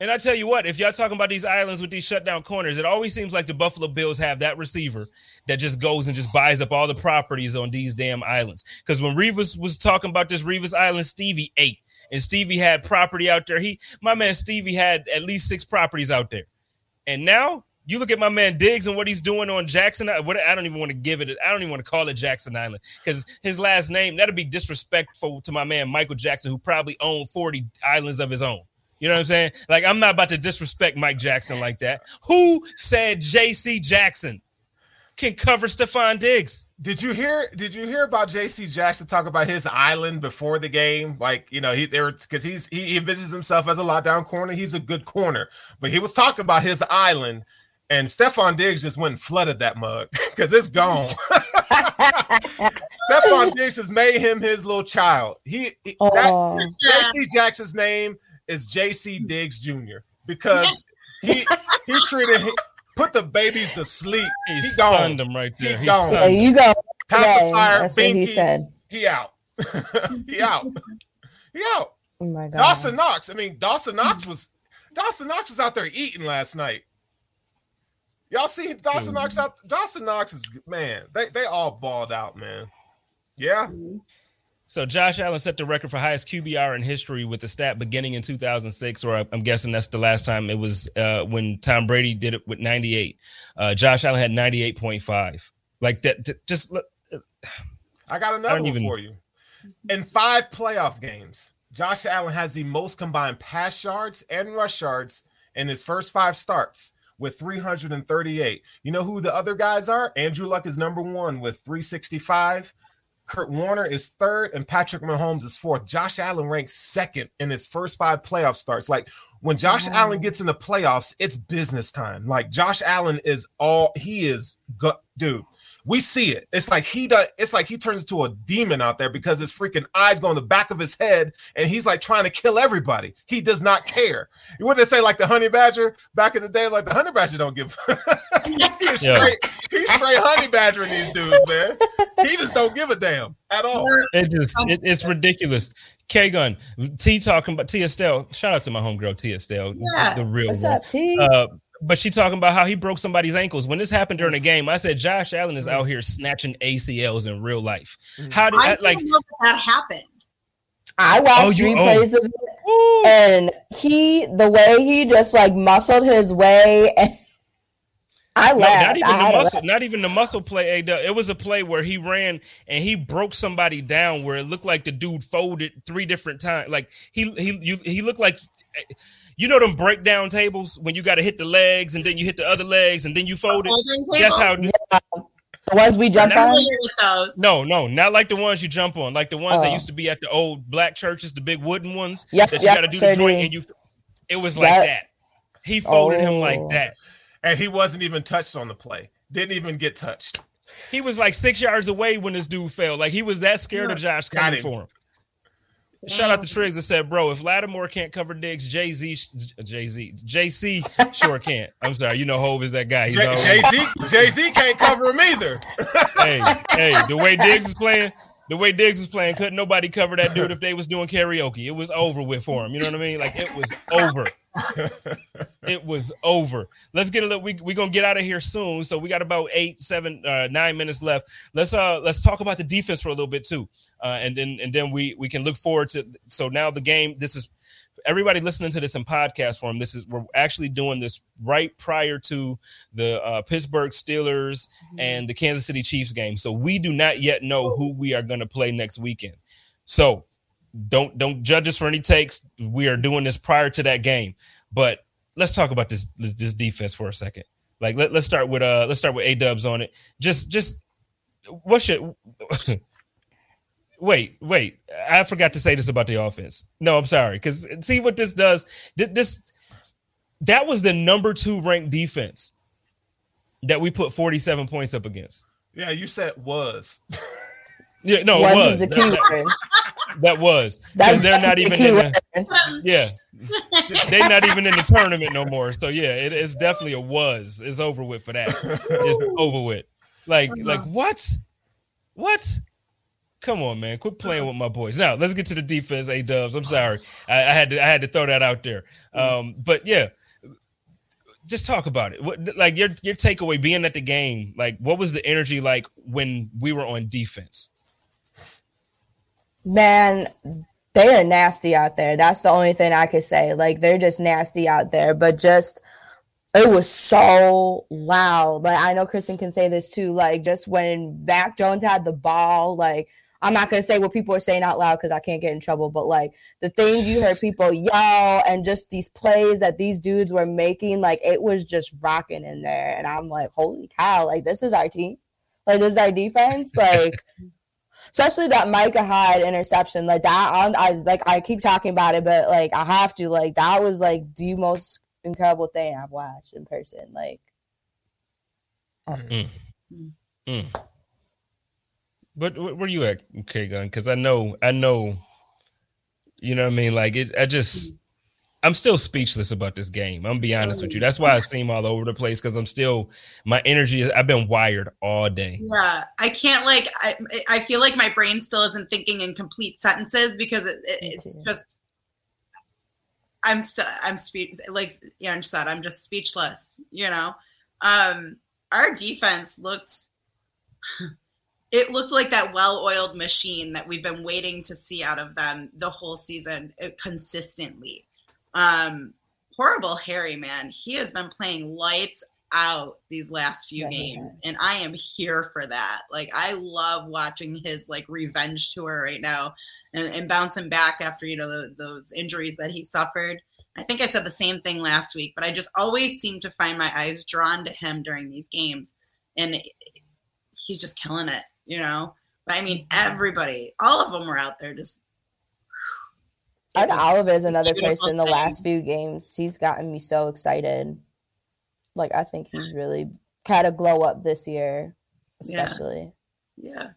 And I tell you what, if y'all talking about these islands with these shutdown corners, it always seems like the Buffalo Bills have that receiver that just goes and just buys up all the properties on these damn islands. Because when Revis was talking about this Revis Island, Stevie ate, and Stevie had property out there. He, my man Stevie, had at least six properties out there, and now you look at my man Diggs and what he's doing on Jackson. What I don't even want to give it. I don't even want to call it Jackson Island because his last name that'd be disrespectful to my man Michael Jackson, who probably owned forty islands of his own. You know what I'm saying? Like, I'm not about to disrespect Mike Jackson like that. Who said JC Jackson can cover Stefon Diggs? Did you hear? Did you hear about JC Jackson talk about his island before the game? Like, you know, he there because he's he envisions himself as a lockdown corner. He's a good corner, but he was talking about his island, and Stefon Diggs just went and flooded that mug because it's gone. Stefon Diggs has made him his little child. He, he oh. JC Jackson's name is J.C. Diggs Jr. because he he treated he put the babies to sleep. He, he stunned them right there. He gone. There you go. Pacifier, That's Binky, what he said. He out. he out. He out. Oh my god. Dawson Knox. I mean, Dawson Knox was Dawson Knox was out there eating last night. Y'all see Dawson Knox out? Dawson Knox is man. They they all balled out, man. Yeah. So Josh Allen set the record for highest QBR in history with the stat beginning in 2006, or I'm guessing that's the last time it was uh, when Tom Brady did it with 98. Uh, Josh Allen had 98.5. Like that, just. look. I got another I one even... for you. In five playoff games, Josh Allen has the most combined pass yards and rush yards in his first five starts with 338. You know who the other guys are? Andrew Luck is number one with 365. Kurt Warner is third, and Patrick Mahomes is fourth. Josh Allen ranks second in his first five playoff starts. Like when Josh wow. Allen gets in the playoffs, it's business time. Like Josh Allen is all he is, dude. We see it. It's like he does. It's like he turns into a demon out there because his freaking eyes go in the back of his head, and he's like trying to kill everybody. He does not care. What they say, like the honey badger back in the day, like the honey badger don't give. he's straight. He's straight honey badgering these dudes, man. He just don't give a damn at all. It just it, it's ridiculous. K Gun, T talking about T Estelle. Shout out to my homegirl T Estelle, yeah. the real What's one. Up, T? Uh, but she talking about how he broke somebody's ankles. When this happened during a game, I said Josh Allen is out here snatching ACLs in real life. Mm-hmm. How did I that, like that happened? I watched oh, you, replays oh. of it, and he the way he just like muscled his way. And I laughed. No, not even the muscle, not even the muscle play. It was a play where he ran and he broke somebody down where it looked like the dude folded three different times. Like he he you, he looked like you know them breakdown tables when you got to hit the legs and then you hit the other legs and then you fold it. That's how. Yeah. The ones we jump on. No, no, not like the ones you jump on. Like the ones oh. that used to be at the old black churches, the big wooden ones. Yep, that you yep, got to do the joint and you. It was like yep. that. He folded oh. him like oh. that, and he wasn't even touched on the play. Didn't even get touched. He was like six yards away when this dude fell. Like he was that scared of Josh coming for him. Shout out to Triggs that said, "Bro, if Lattimore can't cover Diggs, Jay Z, Jay Z, JC sure can't." I'm sorry, you know Hove is that guy. Jay Z, Jay Z can't cover him either. hey, hey, the way Diggs is playing, the way Diggs was playing, couldn't nobody cover that dude if they was doing karaoke. It was over with for him. You know what I mean? Like it was over. it was over. Let's get a little. We we gonna get out of here soon. So we got about eight, seven, uh, nine minutes left. Let's uh let's talk about the defense for a little bit too, uh, and then and then we we can look forward to. So now the game. This is everybody listening to this in podcast form. This is we're actually doing this right prior to the uh, Pittsburgh Steelers mm-hmm. and the Kansas City Chiefs game. So we do not yet know who we are going to play next weekend. So don't don't judge us for any takes. We are doing this prior to that game. But let's talk about this this defense for a second. Like let, let's start with uh let's start with A dubs on it. Just just what should wait, wait. I forgot to say this about the offense. No, I'm sorry. Because see what this does. This that was the number two ranked defense that we put 47 points up against. Yeah, you said was. Yeah, no, it was. The that, that was because they're not even in the yeah, they're not even in the tournament no more. So yeah, it, it's definitely a was. It's over with for that. It's over with. Like uh-huh. like what? What? Come on, man. Quit playing with my boys. Now let's get to the defense, A dubs. I'm sorry. I, I, had to I had to throw that out there. Um, but yeah, just talk about it. What like your your takeaway being at the game, like what was the energy like when we were on defense? Man, they are nasty out there. That's the only thing I could say. Like they're just nasty out there, but just it was so loud. Like I know Kristen can say this too. Like just when Mac Jones had the ball, like I'm not gonna say what people are saying out loud because I can't get in trouble, but like the things you heard people yell and just these plays that these dudes were making, like it was just rocking in there. And I'm like, holy cow, like this is our team. Like this is our defense. Like especially that Micah Hyde interception, like that on I like I keep talking about it, but like I have to, like that was like the most incredible thing I've watched in person. Like oh. mm. Mm. But where are you at, K Gun? Because I know, I know, you know what I mean. Like it, I just, I'm still speechless about this game. I'm be honest with you. That's why I seem all over the place because I'm still my energy. I've been wired all day. Yeah, I can't like. I I feel like my brain still isn't thinking in complete sentences because it, it, it's just. I'm still. I'm speech like Aaron said. I'm just speechless. You know, um, our defense looked it looked like that well-oiled machine that we've been waiting to see out of them the whole season uh, consistently. Um, horrible Harry, man. He has been playing lights out these last few yeah, games, and I am here for that. Like, I love watching his like revenge tour right now, and, and bouncing back after you know the, those injuries that he suffered. I think I said the same thing last week, but I just always seem to find my eyes drawn to him during these games, and he's just killing it you know. But I mean, everybody, all of them were out there just. And Oliver is another person in the last few games. He's gotten me so excited. Like I think he's really kind of glow up this year, especially. yeah. yeah.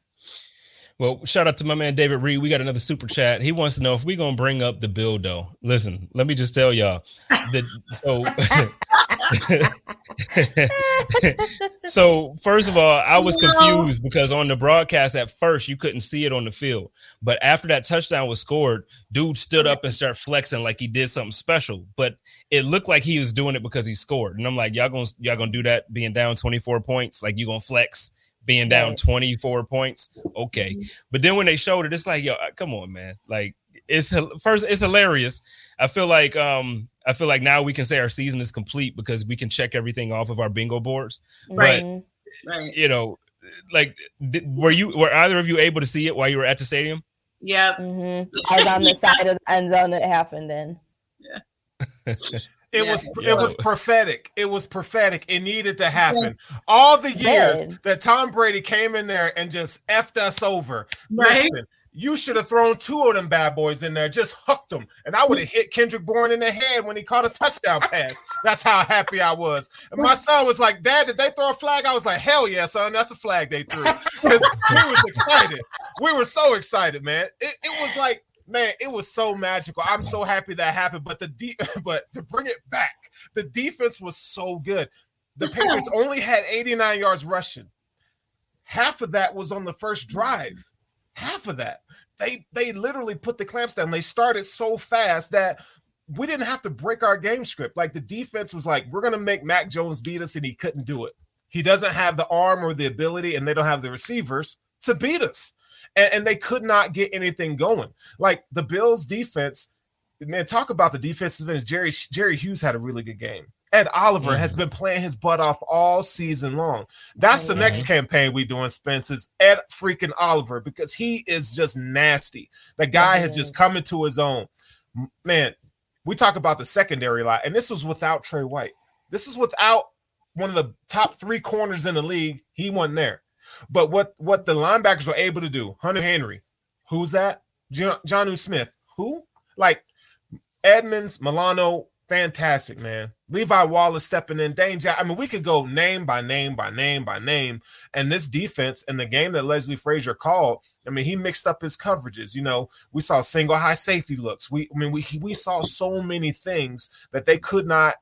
Well, shout out to my man David Reed. We got another super chat. He wants to know if we're gonna bring up the bill though. Listen, let me just tell y'all that so so first of all, I was confused because on the broadcast at first you couldn't see it on the field, but after that touchdown was scored, dude stood up and started flexing like he did something special. But it looked like he was doing it because he scored, and I'm like, y'all gonna y'all gonna do that being down 24 points? Like you gonna flex being down 24 points. Okay. Mm-hmm. But then when they showed it, it's like, yo, come on, man. Like it's first, it's hilarious. I feel like um I feel like now we can say our season is complete because we can check everything off of our bingo boards. Right. But, right. You know, like did, were you were either of you able to see it while you were at the stadium? Yep. Mm-hmm. I was on the side of the end zone it happened in. Yeah. It yeah. was it was prophetic. It was prophetic. It needed to happen. All the years that Tom Brady came in there and just effed us over. Right. Listen, you should have thrown two of them bad boys in there, just hooked them, and I would have hit Kendrick Bourne in the head when he caught a touchdown pass. That's how happy I was. And my son was like, "Dad, did they throw a flag?" I was like, "Hell yeah, son, that's a flag they threw." Because we was excited. We were so excited, man. It, it was like man, it was so magical. I'm so happy that happened. But the de- but to bring it back, the defense was so good. The Patriots only had 89 yards rushing. Half of that was on the first drive. Half of that. They they literally put the clamps down. They started so fast that we didn't have to break our game script. Like the defense was like, we're gonna make Mac Jones beat us, and he couldn't do it. He doesn't have the arm or the ability, and they don't have the receivers to beat us and, and they could not get anything going. Like the Bills defense, man, talk about the defensive ends. Jerry Jerry Hughes had a really good game. Ed Oliver mm-hmm. has been playing his butt off all season long. That's the mm-hmm. next campaign we doing, Spence, is Ed freaking Oliver because he is just nasty. The guy mm-hmm. has just come into his own. Man, we talk about the secondary a lot, and this was without Tre White. This is without one of the top three corners in the league. He wasn't there. But what what the linebackers were able to do, Hunter Henry, who's that? John, Jonnu Smith, who? Like Edmunds, Milano, fantastic, man. Levi Wallace stepping in, Jack. I mean, we could go name by name by name by name. And this defense and the game that Leslie Frazier called, I mean, he mixed up his coverages. You know, we saw single high safety looks. We, I mean, we we saw so many things that they could not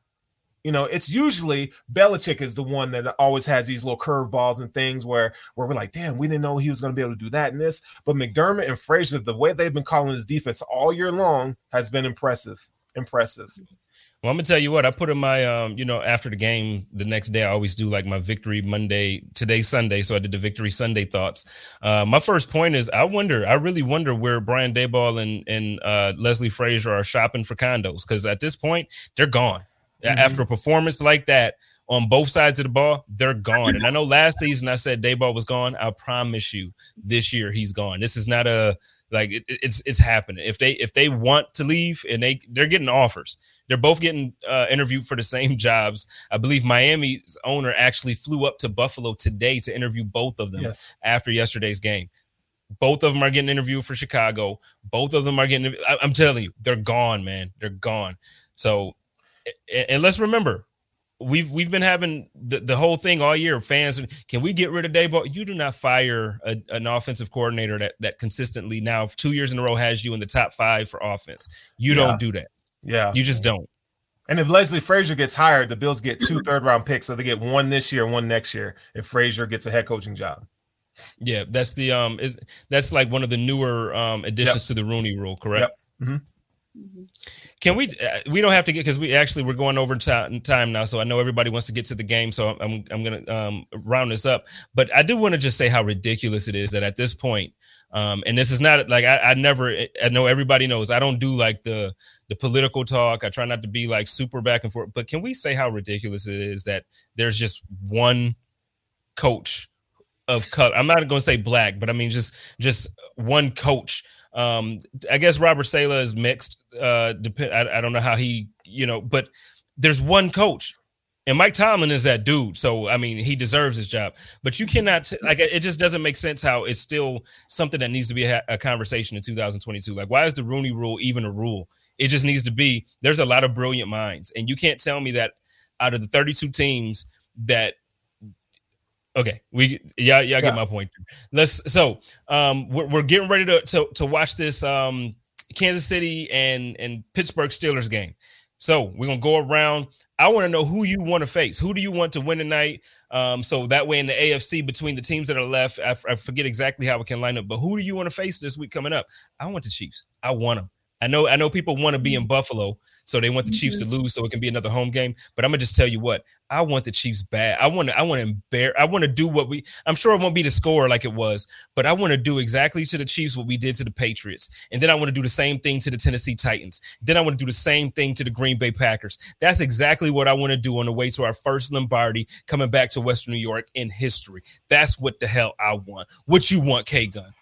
You know, it's usually Belichick is the one that always has these little curveballs and things where where we're like, damn, we didn't know he was going to be able to do that and this. But McDermott and Frazier, the way they've been calling his defense all year long has been impressive. Impressive. Well, I'm gonna tell you what I put in my um, you know, after the game the next day, I always do like my victory Monday, today Sunday. So I did the victory Sunday thoughts. Uh, my first point is I wonder, I really wonder where Brian Daboll and and uh, Leslie Frazier are shopping for condos because at this point they're gone. Mm-hmm. After a performance like that on both sides of the ball, they're gone. And I know last season I said Daboll was gone. I promise you, this year he's gone. This is not a like it, it's it's happening. If they if they want to leave and they they're getting offers, they're both getting uh, interviewed for the same jobs. I believe Miami's owner actually flew up to Buffalo today to interview both of them yes. after yesterday's game. Both of them are getting interviewed for Chicago. Both of them are getting. I, I'm telling you, they're gone, man. They're gone. So, and let's remember, we've we've been having the, the whole thing all year. Fans, can we get rid of Daboll? You do not fire a, an offensive coordinator that that consistently now two years in a row has you in the top five for offense. You yeah. don't do that. Yeah, you just don't. And if Leslie Frazier gets hired, the Bills get two third round picks, so they get one this year, one next year. If Frazier gets a head coaching job. Yeah, that's the um is that's like one of the newer um additions yep. to the Rooney Rule, correct? Yep. Mm-hmm. Mm-hmm. Can we? Uh, we don't have to get because we actually we're going over time now. So I know everybody wants to get to the game. So I'm I'm gonna um, round this up. But I do want to just say how ridiculous it is that at this point, um, and this is not like I, I never. I know everybody knows I don't do like the the political talk. I try not to be like super back and forth. But can we say how ridiculous it is that there's just one coach of color? I'm not to say black, but I mean just just one coach um, I guess Robert Saleh is mixed. Uh, depend. I, I don't know how he, you know, but there's one coach, and Mike Tomlin is that dude. So I mean, he deserves his job. But you cannot like it. Just doesn't make sense how it's still something that needs to be a, a conversation in 2022. Like, why is the Rooney Rule even a rule? It just needs to be. There's a lot of brilliant minds, and you can't tell me that out of the 32 teams that Okay, we yeah yeah, get my point. Let's so um we're, we're getting ready to, to to watch this um Kansas City and and Pittsburgh Steelers game. So we're gonna go around. I want to know who you want to face. Who do you want to win tonight? Um, so that way in the AFC between the teams that are left, I, I forget exactly how it can line up. But who do you want to face this week coming up? I want the Chiefs. I want them. I know I know people want to be in mm-hmm. Buffalo, so they want the Chiefs to mm-hmm. lose so it can be another home game. But I'm gonna just tell you what, I want the Chiefs bad. I want to I want to embarrass I want to do what we I'm sure it won't be the score like it was, but I want to do exactly to the Chiefs what we did to the Patriots. And then I want to do the same thing to the Tennessee Titans. Then I want to do the same thing to the Green Bay Packers. That's exactly what I want to do on the way to our first Lombardi coming back to Western New York in history. That's what the hell I want. What you want, K Gun?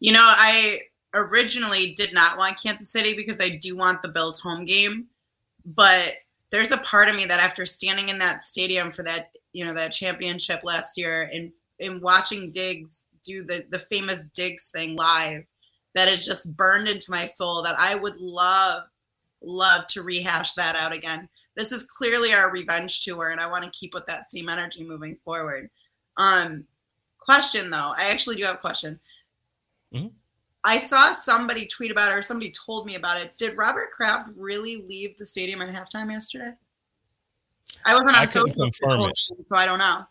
You know, I originally did not want Kansas City because I do want the Bills home game, but there's a part of me that after standing in that stadium for that, you know, that championship last year and and watching Diggs do the the famous Diggs thing live, that is just burned into my soul that I would love love to rehash that out again. This is clearly our revenge tour and I want to keep with that same energy moving forward. Um question though, I actually do have a question. Mm-hmm. I saw somebody tweet about it or somebody told me about it. Did Robert Kraft really leave the stadium at halftime yesterday? I wasn't on I social, confirm it. so I don't know.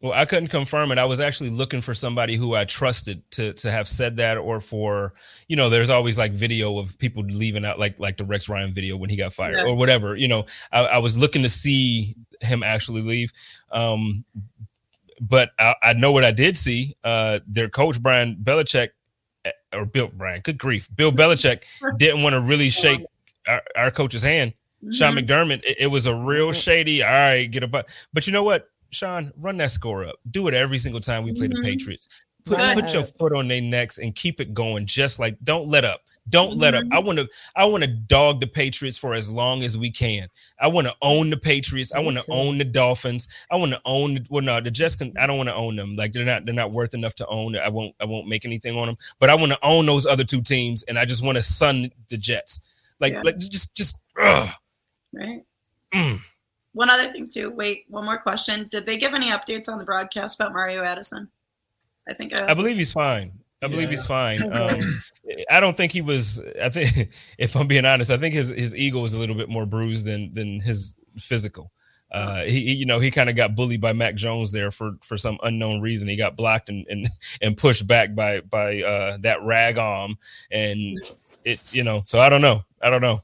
Well, I couldn't confirm it. I was actually looking for somebody who I trusted to to have said that, or for you know, there's always like video of people leaving out, like like the Rex Ryan video when he got fired, yeah. or whatever. You know, I, I, was looking to see him actually leave. Um, but I, I know what I did see. Uh, their coach Brian Belichick or Bill Brian, good grief, Bill Belichick didn't want to really shake our, our coach's hand. Mm-hmm. Sean McDermott, it, it, was a real shady. All right, get a but. But you know what, Sean, run that score up. Do it every single time we play mm-hmm. the Patriots. Put, put your foot on their necks and keep it going. Just like don't let up. Don't mm-hmm. let up. I want to I want to dog the Patriots for as long as we can. I want to own the Patriots. I want to own the Dolphins. I want to own the, well no, the Jets can I don't want to own them. Like they're not they're not worth enough to own. I won't I won't make anything on them. But I want to own those other two teams and I just want to sun the Jets. Like yeah. like just just ugh. right. Mm. One other thing too. Wait, one more question. Did they give any updates on the broadcast about Mario Addison? I think I, I believe he's fine. I believe yeah. he's fine. Um, I don't think he was. I think, if I'm being honest, I think his his ego was a little bit more bruised than than his physical. Uh, he, you know, he kind of got bullied by Mac Jones there for for some unknown reason. He got blocked and and, and pushed back by by uh, that rag arm, and it, you know, so I don't know, I don't know.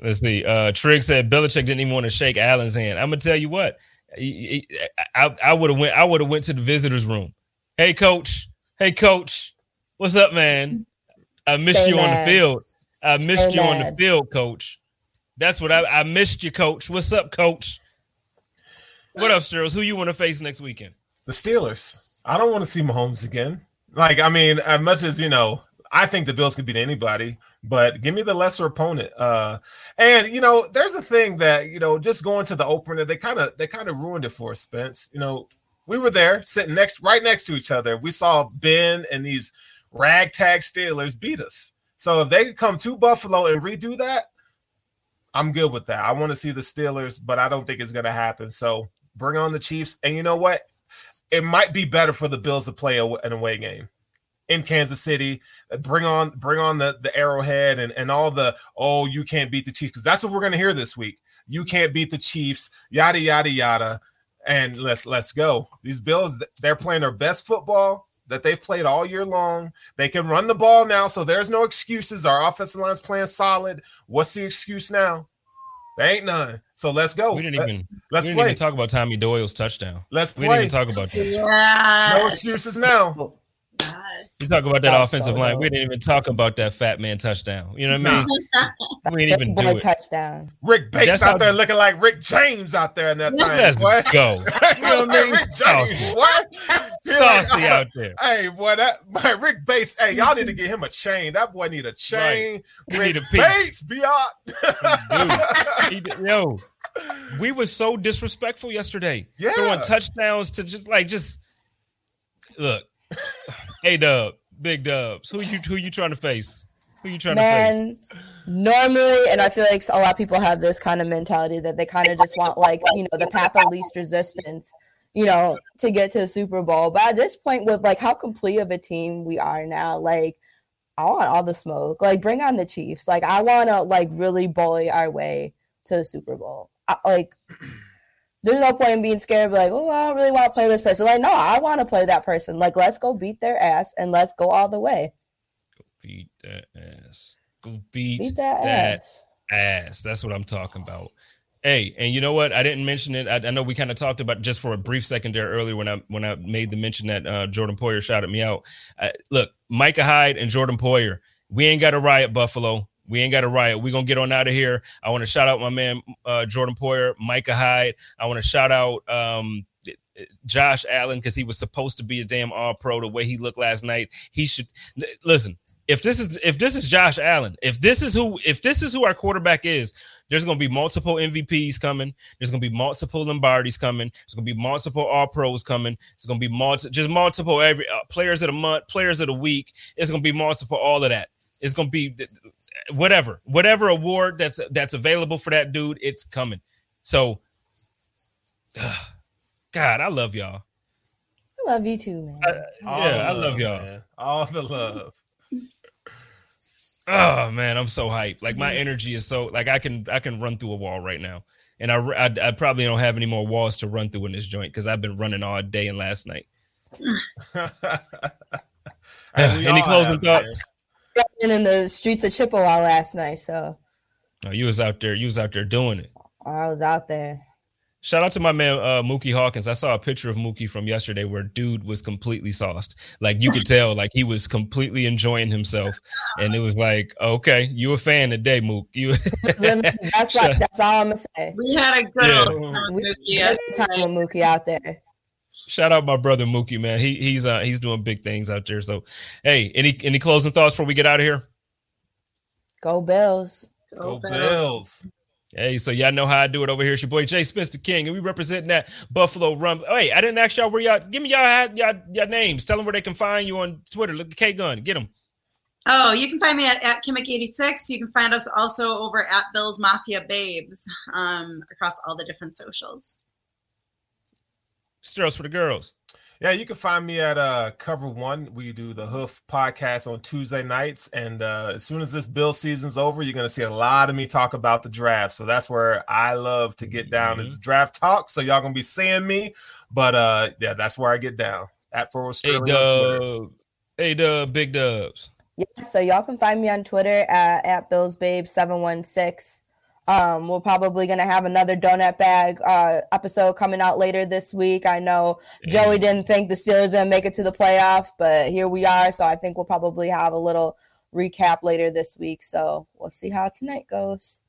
Let's see. Uh, Trig said Belichick didn't even want to shake Allen's hand. I'm gonna tell you what, I I would have went I would have went to the visitors room. Hey, coach. Hey, coach. What's up, man? I missed Stay you mad. on the field. I missed Stay you mad. on the field, coach. That's what I, I missed you, coach. What's up, coach? What up, Sterls? Who you want to face next weekend? The Steelers. I don't want to see Mahomes again. Like, I mean, as much as you know, I think the Bills can beat anybody, but give me the lesser opponent. Uh, and you know, there's a thing that you know, just going to the opener, they kind of they kind of ruined it for Spence. You know, we were there sitting next right next to each other. We saw Ben and these ragtag Steelers beat us. So if they could come to Buffalo and redo that, I'm good with that. I want to see the Steelers, but I don't think it's going to happen. So bring on the Chiefs. And you know what? It might be better for the Bills to play an away game in Kansas City. Uh, bring on bring on the, the arrowhead and, and all the oh, you can't beat the Chiefs. Because that's what we're gonna hear this week. You can't beat the Chiefs, yada yada yada. And let's let's go. These Bills, they're playing their best football that they've played all year long. They can run the ball now, so there's no excuses. Our offensive line is playing solid. What's the excuse now? There ain't none. So let's go. We didn't even let's we didn't play. even talk about Tommy Doyle's touchdown. Let's play. We didn't even talk about that. Yes. No excuses now. You talk about that offensive so line. We didn't even talk about that fat man touchdown. You know what I mean? we didn't even do it. Touchdown. Rick Bates That's out there looking like Rick James out there in that thing. Let's what? go. you know what I mean? Saucy. What? Saucy like, out there. Hey, boy, that boy, Rick Bates. Hey, y'all need to get him a chain. That boy need a chain. Right. Rick need a piece. Bates, be Dude, yo, we were so disrespectful yesterday. Yeah. Throwing touchdowns to just like just look hey Dub, big Dubs. Who you who you trying to face? Who you trying Man, to face? Normally, and I feel like a lot of people have this kind of mentality that they kind of just want like you know the path of least resistance, you know, to get to the Super Bowl. But at this point, with like how complete of a team we are now, like I want all the smoke. Like bring on the Chiefs. Like I want to like really bully our way to the Super Bowl. I, like there's no point in being scared, like, oh, I don't really want to play this person. Like, no, I want to play that person. Like, let's go beat their ass and let's go all the way. Go beat that ass. Go beat, beat that, that ass. ass. That's what I'm talking about. Hey, and you know what? I didn't mention it. I, I know we kind of talked about just for a brief second there earlier when I when I made the mention that uh, Jordan Poyer shouted me out. Uh, look, Micah Hyde and Jordan Poyer, we ain't got a riot Buffalo. We ain't got a riot. We're gonna get on out of here. I want to shout out my man uh, Jordan Poyer, Micah Hyde. I want to shout out um, Josh Allen because he was supposed to be a damn all pro the way he looked last night. He should listen. If this is if this is Josh Allen, if this is who if this is who our quarterback is, there's going to be multiple MVPs coming. There's going to be multiple Lombardis coming. There's going to be multiple All Pros coming. It's going to be multi, just multiple every uh, players of the month, players of the week. It's going to be multiple all of that. It's going to be whatever, whatever award that's that's available for that dude, it's coming. So, uh, God, I love y'all. I love you too, man. I, yeah, I love y'all. Man. All the love. Oh man, I'm so hyped. Like my energy is so like I can I can run through a wall right now, and I I, I probably don't have any more walls to run through in this joint because I've been running all day and last night. any closing have, thoughts? Man in the streets of Chippewa last night. So, oh, you was out there. You was out there doing it. I was out there. Shout out to my man uh, Mookie Hawkins. I saw a picture of Mookie from yesterday where dude was completely sauced. Like you could tell, like he was completely enjoying himself, and it was like, okay, you a fan today, Mook. You. that's like, that's all I'm gonna say. We had a good yeah. time with Mookie, time with Mookie out there. Shout out my brother Mookie, man. He he's uh he's doing big things out there. So, hey, any any closing thoughts before we get out of here? Go Bills. Go, Go Bills. Bills. Hey, so y'all know how I do it over here. It's your boy Jay Spencer King, and we representing that Buffalo Rum. Oh, hey, I didn't ask y'all where y'all. Give me y'all y'all, y'all names. Tell them where they can find you on Twitter. Look at K Gun. Get them. Oh, you can find me at, at Kimmick86. You can find us also over at Bill's Mafia Babes um, across all the different socials. Sterls for the girls. Yeah, you can find me at uh cover one. We do the Hoof podcast on Tuesday nights, and uh, as soon as this bill season's over, you're gonna see a lot of me talk about the draft. So that's where I love to get down mm-hmm. is draft talk. So y'all gonna be seeing me, but uh, yeah, that's where I get down at for Forward Hey Dub, hey Dub, big Dubs. Yeah, so y'all can find me on Twitter at, at BillsBabe716. Um, we're probably going to have another donut bag uh, episode coming out later this week. I know yeah. Joey didn't think the Steelers going to make it to the playoffs, but here we are. So I think we'll probably have a little recap later this week. So we'll see how tonight goes.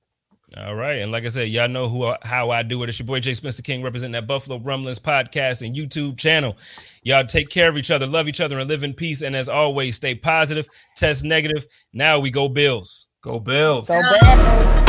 All right. And like I said, y'all know who how I do it. It's your boy Jay Spencer King representing that Buffalo Rumblings podcast and YouTube channel. Y'all take care of each other, love each other, and live in peace. And as always, stay positive, test negative. Now we go Bills. Go Bills. Go Bills.